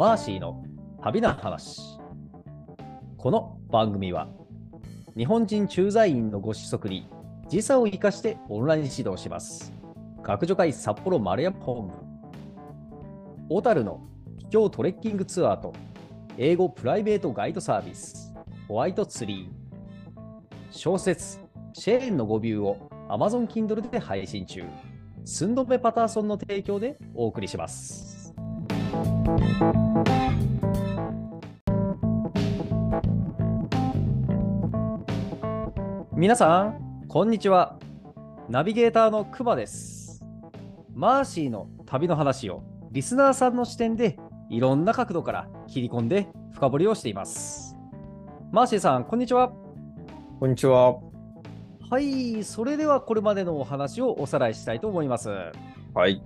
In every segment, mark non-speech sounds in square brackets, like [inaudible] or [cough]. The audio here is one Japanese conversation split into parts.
マーシーの旅な話。この番組は日本人駐在員のご子息に時差を生かしてオンライン指導します。学助会札幌丸山本部。小樽の秘境トレッキングツアーと英語プライベートガイドサービスホワイトツリー。小説シェーンの語ビューを Amazon Kindle で配信中。スンドメパターソンの提供でお送りします。皆さん、こんにちは。ナビゲーターのクマです。マーシーの旅の話をリスナーさんの視点でいろんな角度から切り込んで深掘りをしています。マーシーさん、こんにちは。こんにちは。はい、それではこれまでのお話をおさらいしたいと思います。はい。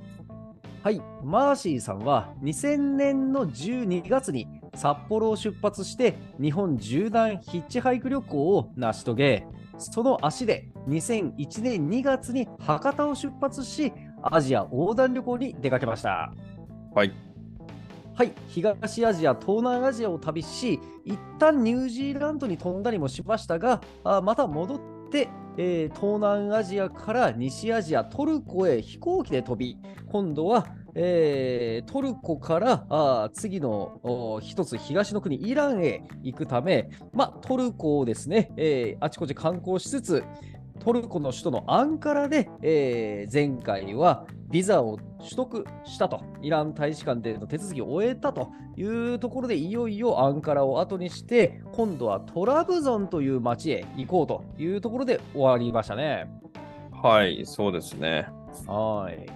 はい、マーシーさんは2000年の12月に札幌を出発して日本縦断ヒッチハイク旅行を成し遂げ、その足で2001年2月に博多を出発し、アジア横断旅行に出かけました。はい。はい、東アジア、東南アジアを旅し、一旦ニュージーランドに飛んだりもしましたが、あまた戻って、えー東南アジアから西アジア、トルコへ飛行機で飛び、今度は、えートルコからあ次のお一つ東の国、イランへ行くため、ま、トルコをですね、えーあちこち観光しつつ、トルコの首都のアンカラで、えー前回はビザを取得したと、イラン大使館での手続きを終えたというところで、いよいよアンカラを後にして、今度はトラブゾンという町へ行こうというところで終わりましたね。はい、そうですね。はい。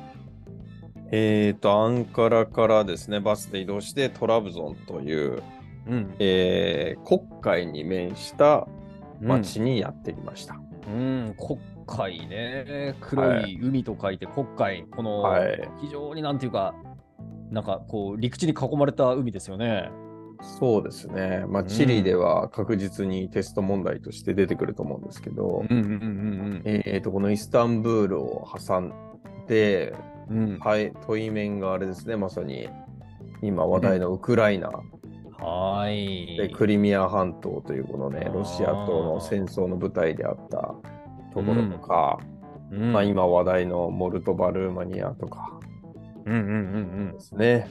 えっ、と、アンカラからですね、バスで移動してトラブゾンという、うん。えー黒海に面した町にやってきました。うん、黒海ね。黒い海と書いて黒海。この、はい非常になんていうか、なんかこう、陸地に囲まれた海ですよね。そうですね。まあ、チリでは確実にテスト問題として出てくると思うんですけど、うんうんうんえっ、と、このイスタンブールを挟んで、うんうん。はい、対面があれですね、まさに今話題のウクライナ、はーい。でクリミア半島というこのねロシアとの戦争の舞台であったところとか、うんまあ、今話題のモルトバルーマニアとかうんうんうんですね。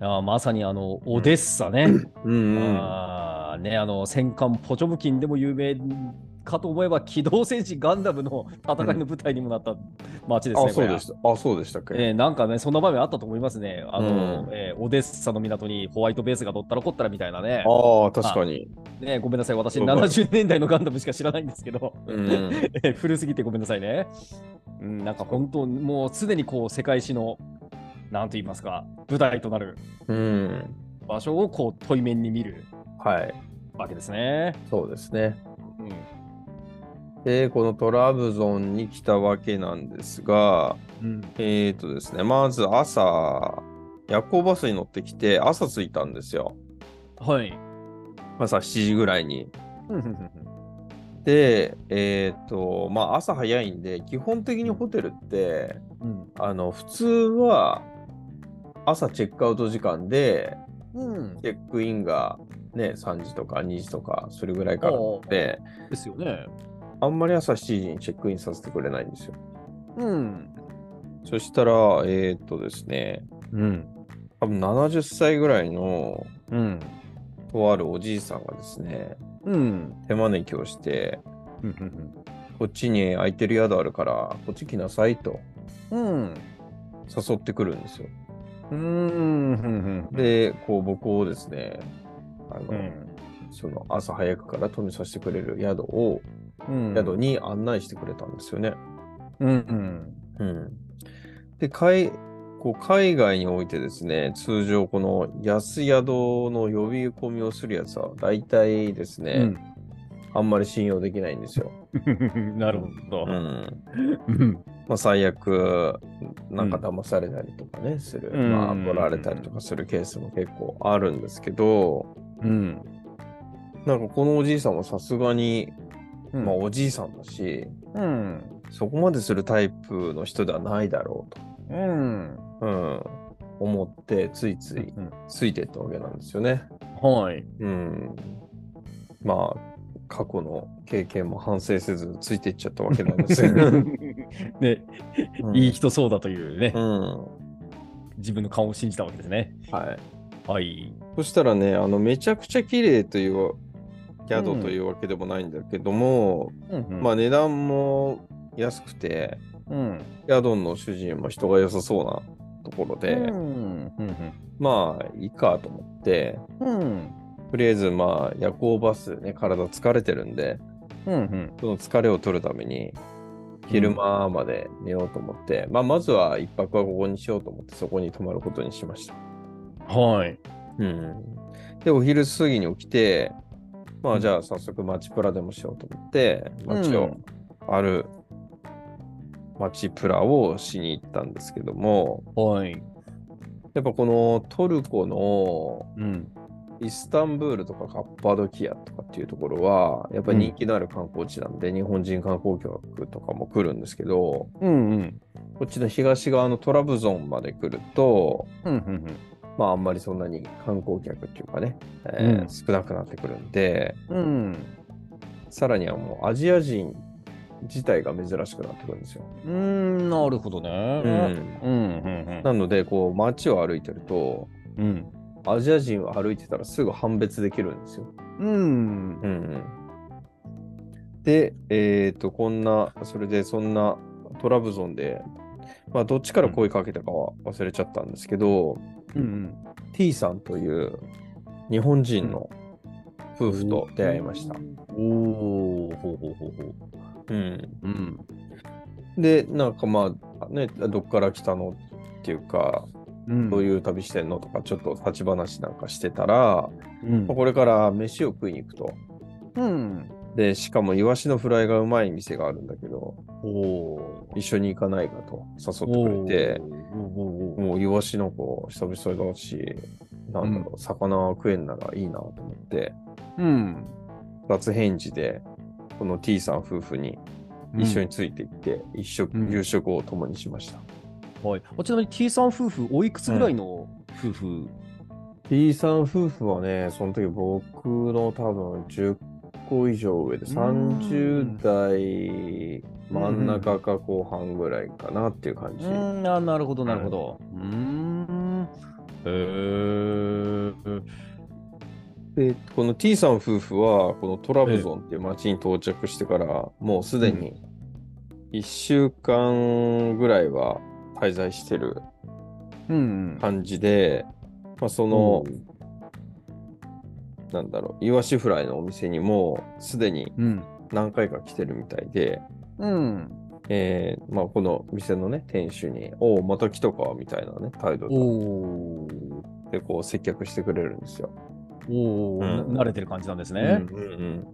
うん。あーまさにあの、オデッサね。うんうん、あーね、あの戦艦ポチョムキンでも有名かと思えば、機動戦士ガンダムの戦いの舞台にもなった街ですね。あそうでしたあそうでしたっけ、えーなんかね、そんな場面あったと思いますね。あの、うんえーオデッサの港にホワイトベースがどったらこったらみたいなね。ああ確かに。ねごめんなさい、私そうか70年代のガンダムしか知らないんですけど、うん [laughs] えー古すぎてごめんなさいね。うん、なんか本当、もうすでにこう世界史の、なんと言いますか、舞台となるうん、場所をこう対面に見るはいわけですね。そうですね。うんでこのトラブゾンに来たわけなんですがうんえっ、とですねまず朝夜行バスに乗ってきて朝着いたんですよはい。朝7時ぐらいに。で、えっ、と、まあ朝早いんで、基本的にホテルって、うんあの、普通は朝チェックアウト時間で、うん。チェックインがね、3時とか2時とかするぐらいからで、ですよね。あんまり朝7時にチェックインさせてくれないんですよ。うん。そしたら、えっ、とですね、うん。多分70歳ぐらいのうん。とあるおじいさんがですね、うん。手招きをして、うん。こっちに空いてる宿あるから、こっち来なさいとうん。誘ってくるんですよ。うん。で、こう僕をですね、あの、うん。その朝早くから泊めさせてくれる宿を、うん。宿に案内してくれたんですよね。うん。うん。で、海こう海外においてですね、通常この安宿の呼び込みをするやつは、大体ですね、あんまり信用できないんですよ。うん。なるほどう。ん。うん。まあ、最悪、なんか騙されたりとかね、する。うんまあ、取られたりとかするケースも結構あるんですけど、うん。なんかこのおじいさんもさすがに、うんまあおじいさんだし、うん。そこまでするタイプの人ではないだろうと。うん。うん。思って、ついついうんついてったわけなんですよね。はい。うん。まあ、過去の経験も反省せずついていっちゃったわけなんですよ。[laughs] ね、うんいい人そうだというね、うん。自分の顔を信じたわけですね。はい。はい。そしたらね、あの、めちゃくちゃ綺麗という宿というわけでもないんだけども、うんうんまあ値段も安くて、うん。宿の主人も人が良さそうなところで、うんうんまあいいかと思って、うんうんとりあえずまあ夜行バスね、体疲れてるんで、うんうんその疲れを取るために、昼間まで寝ようと思って、まあまずは一泊はここにしようと思って、そこに泊まることにしました。はい。うん。で、お昼過ぎに起きて、まあじゃあ早速街プラでもしようと思って、街をある街プラをしに行ったんですけども、はい。やっぱこのトルコのうん。イスタンブールとかカッパドキアとかっていうところは、やっぱり人気のある観光地なんで、日本人観光客とかも来るんですけど、うんうん。こっちの東側のトラブゾンまで来ると、うんうんまああんまりそんなに観光客っていうかね、えーうん少なくなってくるんで、うん。うん。さらにはもうアジア人自体が珍しくなってくるんですよ。うーん、なるほどね。うんうんなので、こう街を歩いてると、うん。うん。アジア人を歩いてたらすぐ判別できるんですよ。うん。うんうん、で、えっ、と、こんな、それでそんなトラブゾンで、まあ、どっちから声かけたかは忘れちゃったんですけど、うん。T さんという日本人の夫婦と出会いました。おお、ほうほうほうほう。うん、うん。で、なんかまあ、ね、どっから来たのっていうか、うんどういう旅してんのとか、ちょっと立ち話なんかしてたら、うんまあこれから飯を食いに行くと。うん。で、しかもイワシのフライがうまい店があるんだけど、おお。一緒に行かないかと誘ってくれて、イワシの子久々だし、なんだろう、魚食えんならいいなと思って、うん。二つ返事で、この T さん夫婦に一緒についていって、うん夕食を共にしました。はい。ちなみに T さん夫婦、おいくつぐらいの夫婦？T さん夫婦はね、その時僕の多分10個以上上で、30代真ん中か後半ぐらいかなっていう感じ。うん、あなるほど、なるほど。うーん。へえ。で、この T さん夫婦は、このトラブゾンっていう町に到着してから、もうすでに1週間ぐらいは滞在してるうん。感じで、まあ、その、なんだろう、イワシフライのお店にもすでにうん。何回か来てるみたいで、うん。えーまあ、この店のね、店主に、おお、また来たか、みたいなね、態度。で、こう、接客してくれるんですよ。おお、うんな慣れてる感じなんですね。うんうんうん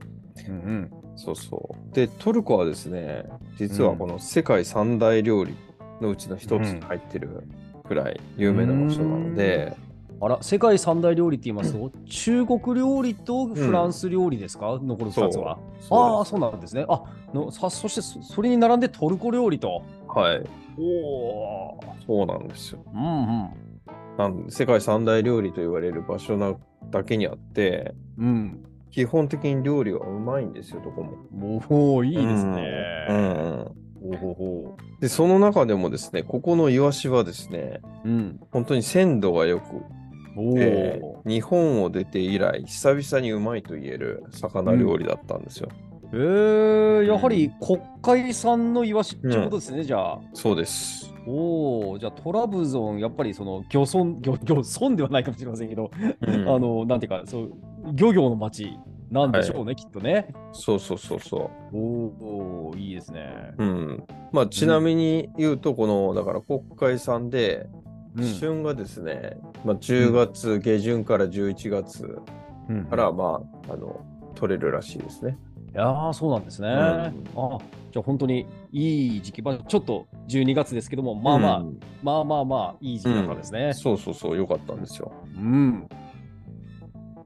うんうん。そうそう。で、トルコはですね、実はこの世界三大料理のうちの一つに入ってるくらい有名な場所なので、あら、世界三大料理って言いますと、中国料理とフランス料理ですか、残る2つは。ああ、そうなんですね。あのさそしてそ、それに並んでトルコ料理と。はい。おお。そうなんですよ。うんうん。なんで世界三大料理と言われる場所なだけにあって、うん。基本的に料理はうまいんですよ、どこも。もういいですね。うんうんで、その中でもですね、ここのイワシはですね、う。うん。本当に鮮度が良く、おお、えー日本を出て以来、久々にうまいと言える魚料理だったんですよ。えー、やはり国会産のイワシってことですね、じゃあ。そうです。おお、じゃあトラブゾン、やっぱりその漁村、漁漁村ではないかもしれませんけど、うん [laughs] あの、なんていうか、そう、漁業の町なんでしょうね、きっとね。そうそうそうそおお、いいですね。う。うん。まあ、ちなみに言うと、この、だから国会産で、うん旬がですね、まあ、10月下旬から11月うんから、まあ、あの、取れるらしいですね。いやーそうなんですね。んあじゃあ本当にいい時期、まあ、ちょっと12月ですけども、まあまあ、うんまあまあまあ、いい時期だったんですね。そうそうそう、よかったんですよ。うん。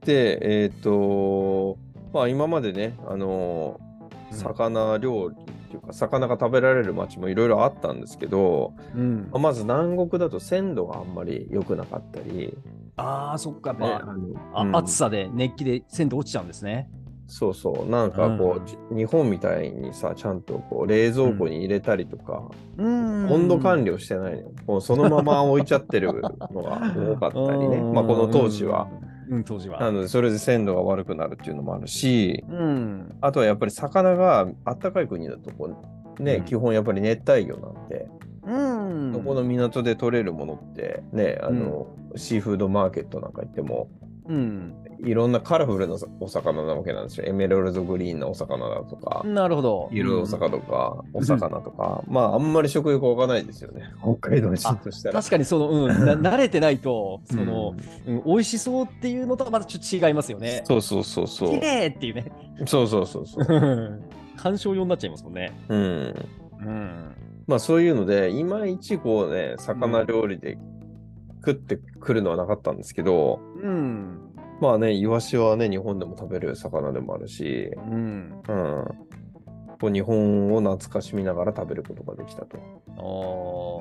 で、えっ、と、まあ今までね、あの、うん魚料理ていうか、魚が食べられる町もいろいろあったんですけど、うんまず南国だと鮮度があんまり良くなかったり、ああ、そっか、ねまあ、あのあうん暑さで熱気で鮮度落ちちゃうんですね。そうそう、なんかこう、うんじ日本みたいにさ、ちゃんとこう冷蔵庫に入れたりとか、うん温度管理をしてないのよ。もうそのまま置いちゃってるのが多かったりね。まあこの当時は。。うん、うん当時は。なので、それで鮮度が悪くなるっていうのもあるし、うん。あとはやっぱり魚があったかい国だとこう、ね、うん基本やっぱり熱帯魚なんで、うん。そこの港で取れるものって、ね、あの、シーフードマーケットなんか行っても、うん。いろんなカラフルなお魚なわけなんですよ。エメラルドグリーンのお魚だとか、なるほど。色お魚とか、お魚とか、まああんまり食欲湧かないですよね。[laughs] 北海道人としたら。確かにその、うん、な [laughs] 慣れてないと、その、うん、美味しそうっていうのとはまたちょっと違いますよね。そうそうそうそう綺。麗っていうね。そうそうそうそう。[laughs] 鑑賞用になっちゃいますもんね。うん。うん。まあそういうので、いまいちこうね、魚料理で食ってくるのはなかったんですけど、うん。まあね、イワシはね、日本でも食べる魚でもあるし、うん。うん。こう日本を懐かしみながら食べることができたと。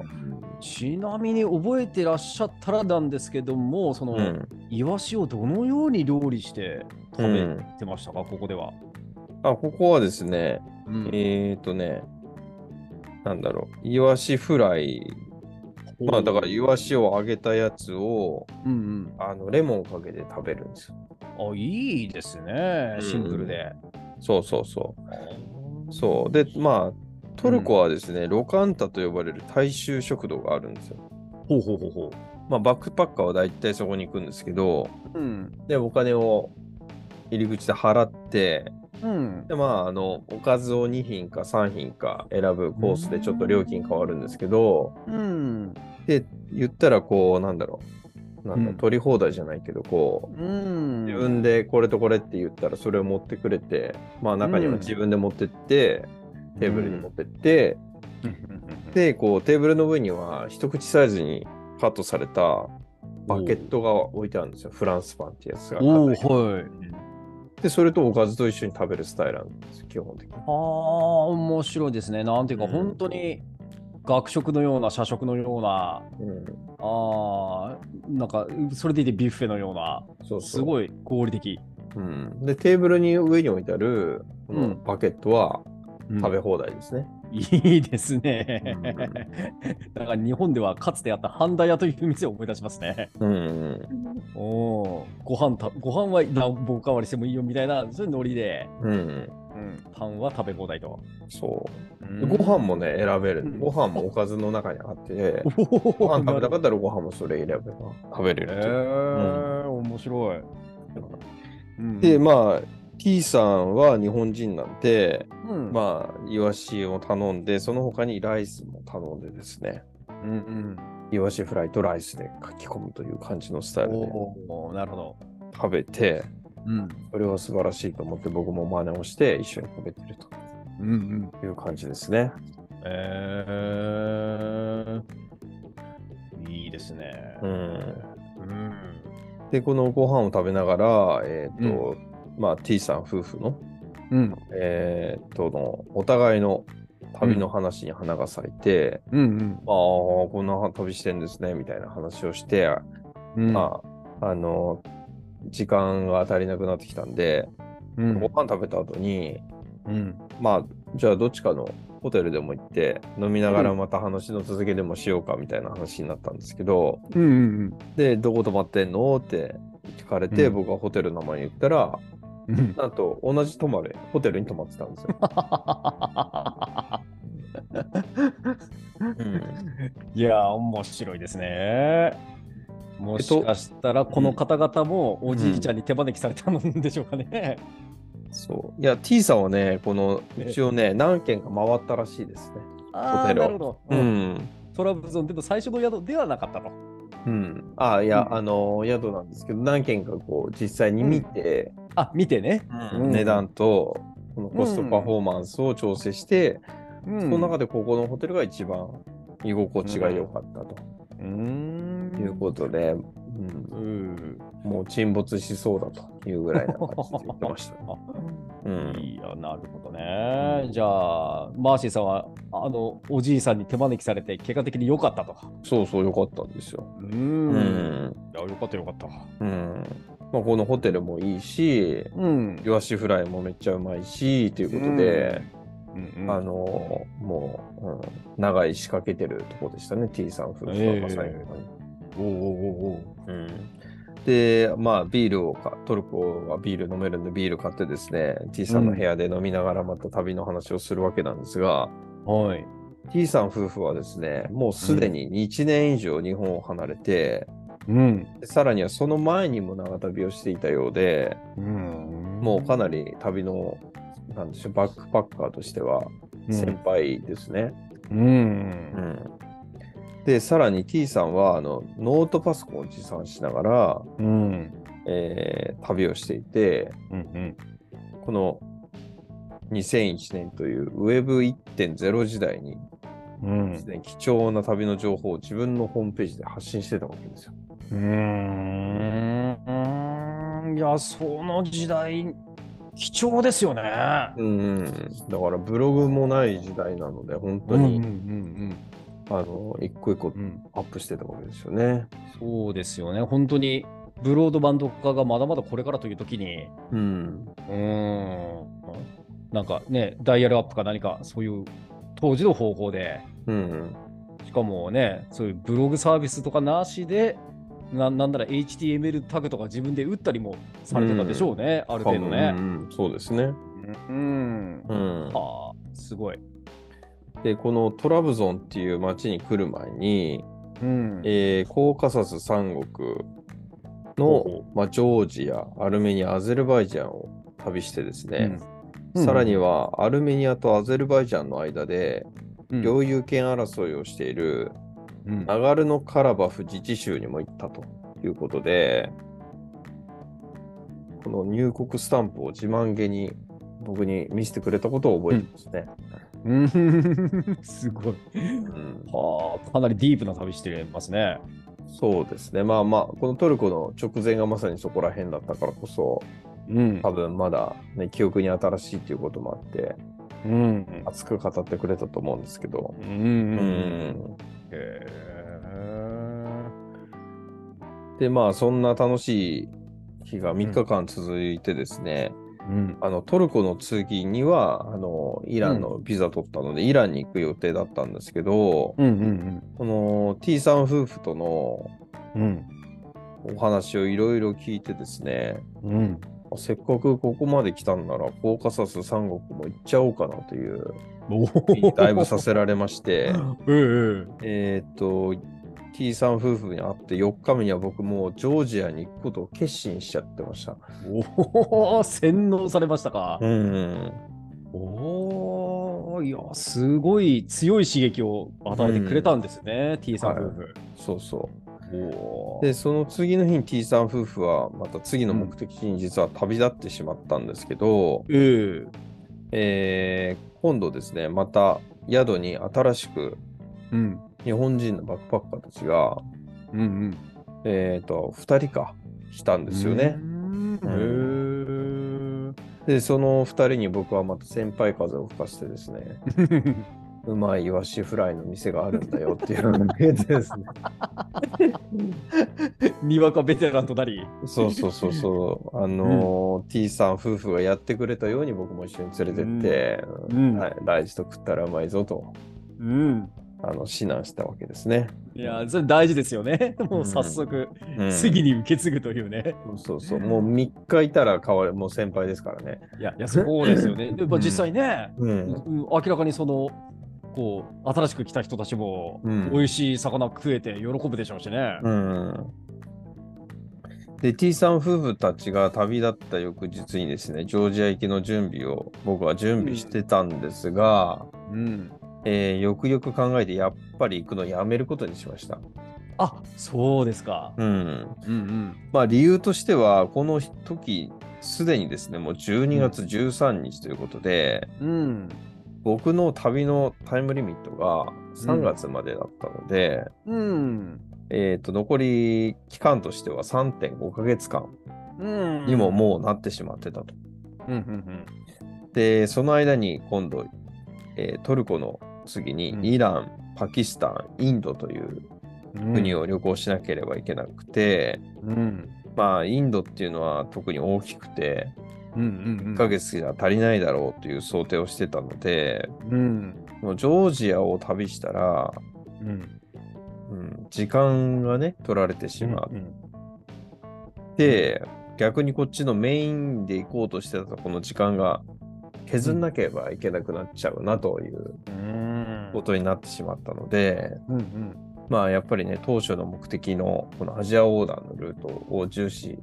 あーちなみに覚えてらっしゃったらなんですけども、その、うん。イワシをどのように料理して食べうんてましたか、ここでは。あ、ここはですね、うんえーとね、なんだろう、イワシフライ。まあだからイワシを揚げたやつを、うんあの、レモンかけて食べるんですよ。うん。あ、いいですね。うんシンプルで。そうそうそう。そう。で、まあ、トルコはですね、ロカンタと呼ばれる大衆食堂があるんですよ。ほうほうほうほまあ、バックパッカーは大体そこに行くんですけど、う。うん。で、お金を入り口で払って、うん。で、まあ、あの、おかずを2品か3品か選ぶコースでちょっと料金変わるんですけど、うん。で、言ったらこう、なんだろう、なんだ、うん取り放題じゃないけど、こう、うん。自分でこれとこれって言ったらそれを持ってくれて、まあ中には自分で持ってって、テーブルに持ってって、で、こうテーブルの上には一口サイズにカットされたバケットが置いてあるんですよ。フランスパンってやつが。おお、はい。で、それとおかずと一緒に食べるスタイルなんです、基本的に。ああ、面白いですね。なんていうか、うん本当に学食のような、社食のような、うん、ああ、なんか、それでいてビュッフェのような、そうそう。すごい合理的。うん。で、テーブルに上に置いてあるこのバケットは食べ放題ですね。いいですねうん。なんか日本ではかつてあった半田屋という店を思い出しますね。うん、うん。おお、ご飯たご飯はおかわりしてもいいよみたいな、そういうノリで、うん。うん、パンは食べ放題と。そう。うんご飯もね、選べるう。んご飯もおかずの中にあって、おご飯食べたかっったらご飯もそれ選べば食べれるへ。え、面白い。うんで、まあ、T さんは日本人なんで、うんまあ、イワシを頼んで、その他にライスも頼んでですね、うんうんイワシフライとライスで書き込むという感じのスタイルでなるほど。食べて、うんそれは素晴らしいと思って僕も真似をして一緒に食べてるうんうん。という感じですね。えー、いいですね。うん。うん。で、このご飯を食べながら、えっ、と、まあ、T さん夫婦の、うん。えっ、との、お互いの旅の話に花が咲いて、うんうん。ああ、こんな旅してんですね、みたいな話をして、うん。まあ、あの、時間が足りなくなってきたんで、うんご飯食べた後に、うん。まあ、じゃあどっちかのホテルでも行って、飲みながらまた話の続けでもしようかみたいな話になったんですけど、うんうんで、どこ泊まってんの？って聞かれて、うん僕がホテルの名前言ったら、うん。なんと同じ泊まれ、ホテルに泊まってたんですよ。[laughs] うんいやー、面白いですね。もしかしたら、この方々もおじいちゃんに手招きされたんでしょうかね。そう。いや、T さんはね、この、一応ね、何軒か回ったらしいですね。ああ、ホテルをなるほど。ううんん。トラブルゾーンでも最初の宿ではなかったと。うん。ああ、いや、うんあの、宿なんですけど、何軒かこう、実際に見て、あ、見てね。うん値段と、このコストパフォーマンスを調整して、うんその中でここのホテルが一番居心地が良かったとうーん。いうことで、うんうん。もう沈没しそうだというぐらいな感じで言ってました。あ [laughs] うん。いや、なるほどね。じゃあ、マーシーさんは、あの、おじいさんに手招きされて、結果的に良かったと。そうそう、よかったんですよ。う。うんん。いや、よかったよかった。うん。まあ、このホテルもいいし、うん。イワシフライもめっちゃうまいし、ということで、うんうん、あの、もう、うん、長い仕掛けてるとこでしたね、T さん夫婦はええまさに。おうおうおうおううんで、まあ、ビールをか、トルコはビール飲めるんでビール買ってですね、T さんの部屋で飲みながらまた旅の話をするわけなんですが、はい。T さん夫婦はですね、もうすでに1年以上日本を離れて、うん。さらにはその前にも長旅をしていたようで、うんもうかなり旅の、なんでしょう、バックパッカーとしては先輩ですね。うん。うんで、さらに T さんはあのノートパソコンを持参しながら、うん。えー旅をしていて、うん。この2001年という Web1.0 時代にうん貴重な旅の情報を自分のホームページで発信してたわけですよ。うーん。いや、その時代、貴重ですよね。うん、だからブログもない時代なので、本当に、んあの一個一個うんうん。アップしてたわけですよね。そうですよね。本当に、ブロードバンド化がまだまだこれからという時に、うん、うーん。なんかね、ダイヤルアップか何か、そういう当時の方法で、うん、しかもね、そういうブログサービスとかなしで、ななんなら HTML タグとか自分で打ったりもされてたでしょうね、ある程度ねう。ん、そうですね。うん。うん、ああ、すごい。で、このトラブゾンっていう町に来る前に、うん。えーコーカサス三国のまあ、ジョージア、アルメニア、アゼルバイジャンを旅してですね、うんさらに、はアルメニアとアゼルバイジャンの間でうん領有権争いをしているうんナガルノカラバフ自治州にも行ったということで、この入国スタンプを自慢げに僕に見せてくれたことを覚えてますね。うん [laughs] すごい。うんはあ、かなりディープな旅してますね。そうですね。まあまあ、このトルコの直前がまさにそこら辺だったからこそ、うん多分まだ、ね、記憶に新しいということもあって、うん。熱く語ってくれたと思うんですけど。う。うんん。へで、まあ、そんな楽しい日が3日間続いてですね、ーうん。あのトルコの次にはあのイランのビザ取ったので、イランに行く予定だったんですけど、うんうんこの T さん夫婦とのうん。うん。お話をいろいろ聞いてですね、うん。せっかくここまで来たんなら、コーカサス三国も行っちゃおうかなという、おだいぶさせられまして、う [laughs] んえーっと、T さん夫婦に会って4日目には僕もうジョージアに行くことを決心しちゃってました。おお、洗脳されましたか。うん。おお、いや、すごい強い刺激を与えてくれたんですね、T さん夫婦。そうそおう。お。で、その次の日に T さん夫婦はまた次の目的地に実は旅立ってしまったんですけど、えええー今度ですね、また宿に新しくうん。日本人のバックパッカーたちが、うんうん。えっ、と、2人か、来たんですよねで、その2人に僕はまた先輩風を吹かしてですね、え。[laughs] うまいイワシフライの店があるんだよっていうのを言ってですね。[laughs] にわかベテランとなり。そうそうそうそう。[laughs] あのー T さん夫婦がやってくれたように僕も一緒に連れてって、うんはい、大事と食ったらうまいぞと、うん。あの、指南したわけですね。いや、それ大事ですよね。もう早速、うん次に受け継ぐというね。そうそう。もう3日いたら変わる、もう先輩ですからね。いや、いやそうですよね。でまあ、実際ね、うん。うん明らかにその、こう、新しく来た人たちも、うん美味しい魚食えて喜ぶでしょうしね。うん。で、T さん夫婦たちが旅立った翌日にですね、ジョージア行きの準備を僕は準備してたんですが、うん。えーよくよく考えてやっぱり行くのやめることにしました。あそうですか。うん。うんうん。まあ理由としては、この時、すでにですね、もう12月13日ということで、うん。僕の旅のタイムリミットが3月までだったので、うん。えっ、と、残り期間としては3.5ヶ月間うん。にももうなってしまってたと。うんうんで、その間に今度、えートルコの次にうんイラン、パキスタン、インドという国を旅行しなければいけなくて、うん。まあ、インドっていうのは特に大きくて、うんうん1ヶ月じゃ足りないだろうという想定をしてたので、うん。ジョージアを旅したら、うん。うん、時間がね、取られてしまうんって、逆にこっちのメインで行こうとしてたこの時間が削んなければいけなくなっちゃうなといううん。ことになってしまったので、うんうん。まあやっぱりね、当初の目的のこのアジア横断のルートを重視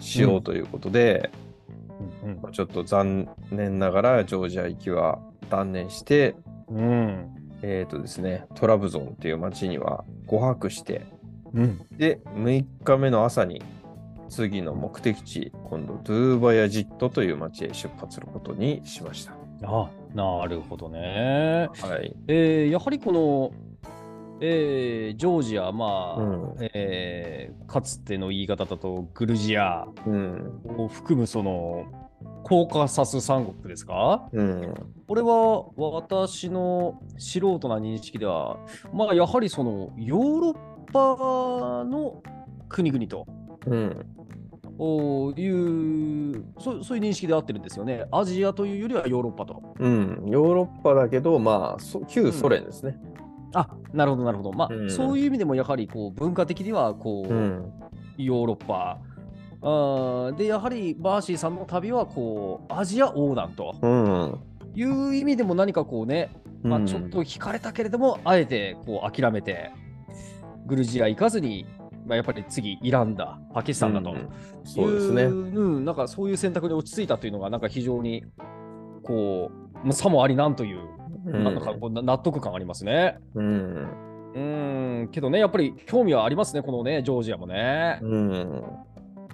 しようということで、うんまあちょっと残念ながらジョージア行きは断念して、うん。えっ、とですね、トラブゾンっていう町には5泊して、うん。で、6日目の朝に次の目的地、今度ドゥーバヤジットという町へ出発することにしました。あ、なるほどね。はい。えーやはりこの、えージョージア、まあ、うんえーかつての言い方だとグルジアうん。を含むそのコーカサス三国ですか？うん。これは私の素人な認識では、まあ、やはりそのヨーロッパの国々とうん。おいうそ、そういう認識で合ってるんですよね。アジアというよりはヨーロッパと。うん。ヨーロッパだけど、まあ、そ旧ソ連ですね。あなるほど、なるほど。まあ、うんそういう意味でもやはりこう文化的にはこう、うん。ヨーロッパ。あーで、やはりバーシーさんの旅はこうアジア横断とうん。いう意味でも何かこうね、まあ、うんちょっと惹かれたけれども、あえてこう諦めて、グルジア行かずに、まあ、やっぱり次、イランだ、パキスタンだと。うんそうですね。うん、なんかそういう選択に落ち着いたというのが、なんか非常に、こう、まあさもありなんという、うんなんかこうな納得感ありますね。うん。うん、けどね、やっぱり興味はありますね、このね、ジョージアもね。うん。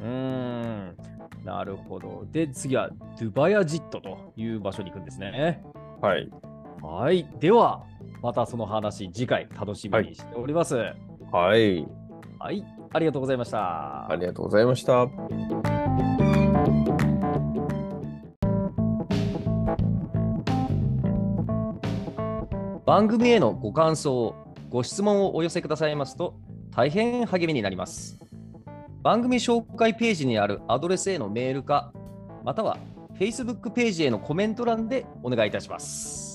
うん、なるほど。で、次は、ドゥバヤジットという場所に行くんですね。はい。はい。では、またその話、次回楽しみにしております。はい。はい。ありがとうございました。ありがとうございました。番組へのご感想、ご質問をお寄せくださいますと大変励みになります。番組紹介ページにあるアドレスへのメールか、または Facebook ページへのコメント欄でお願いいたします。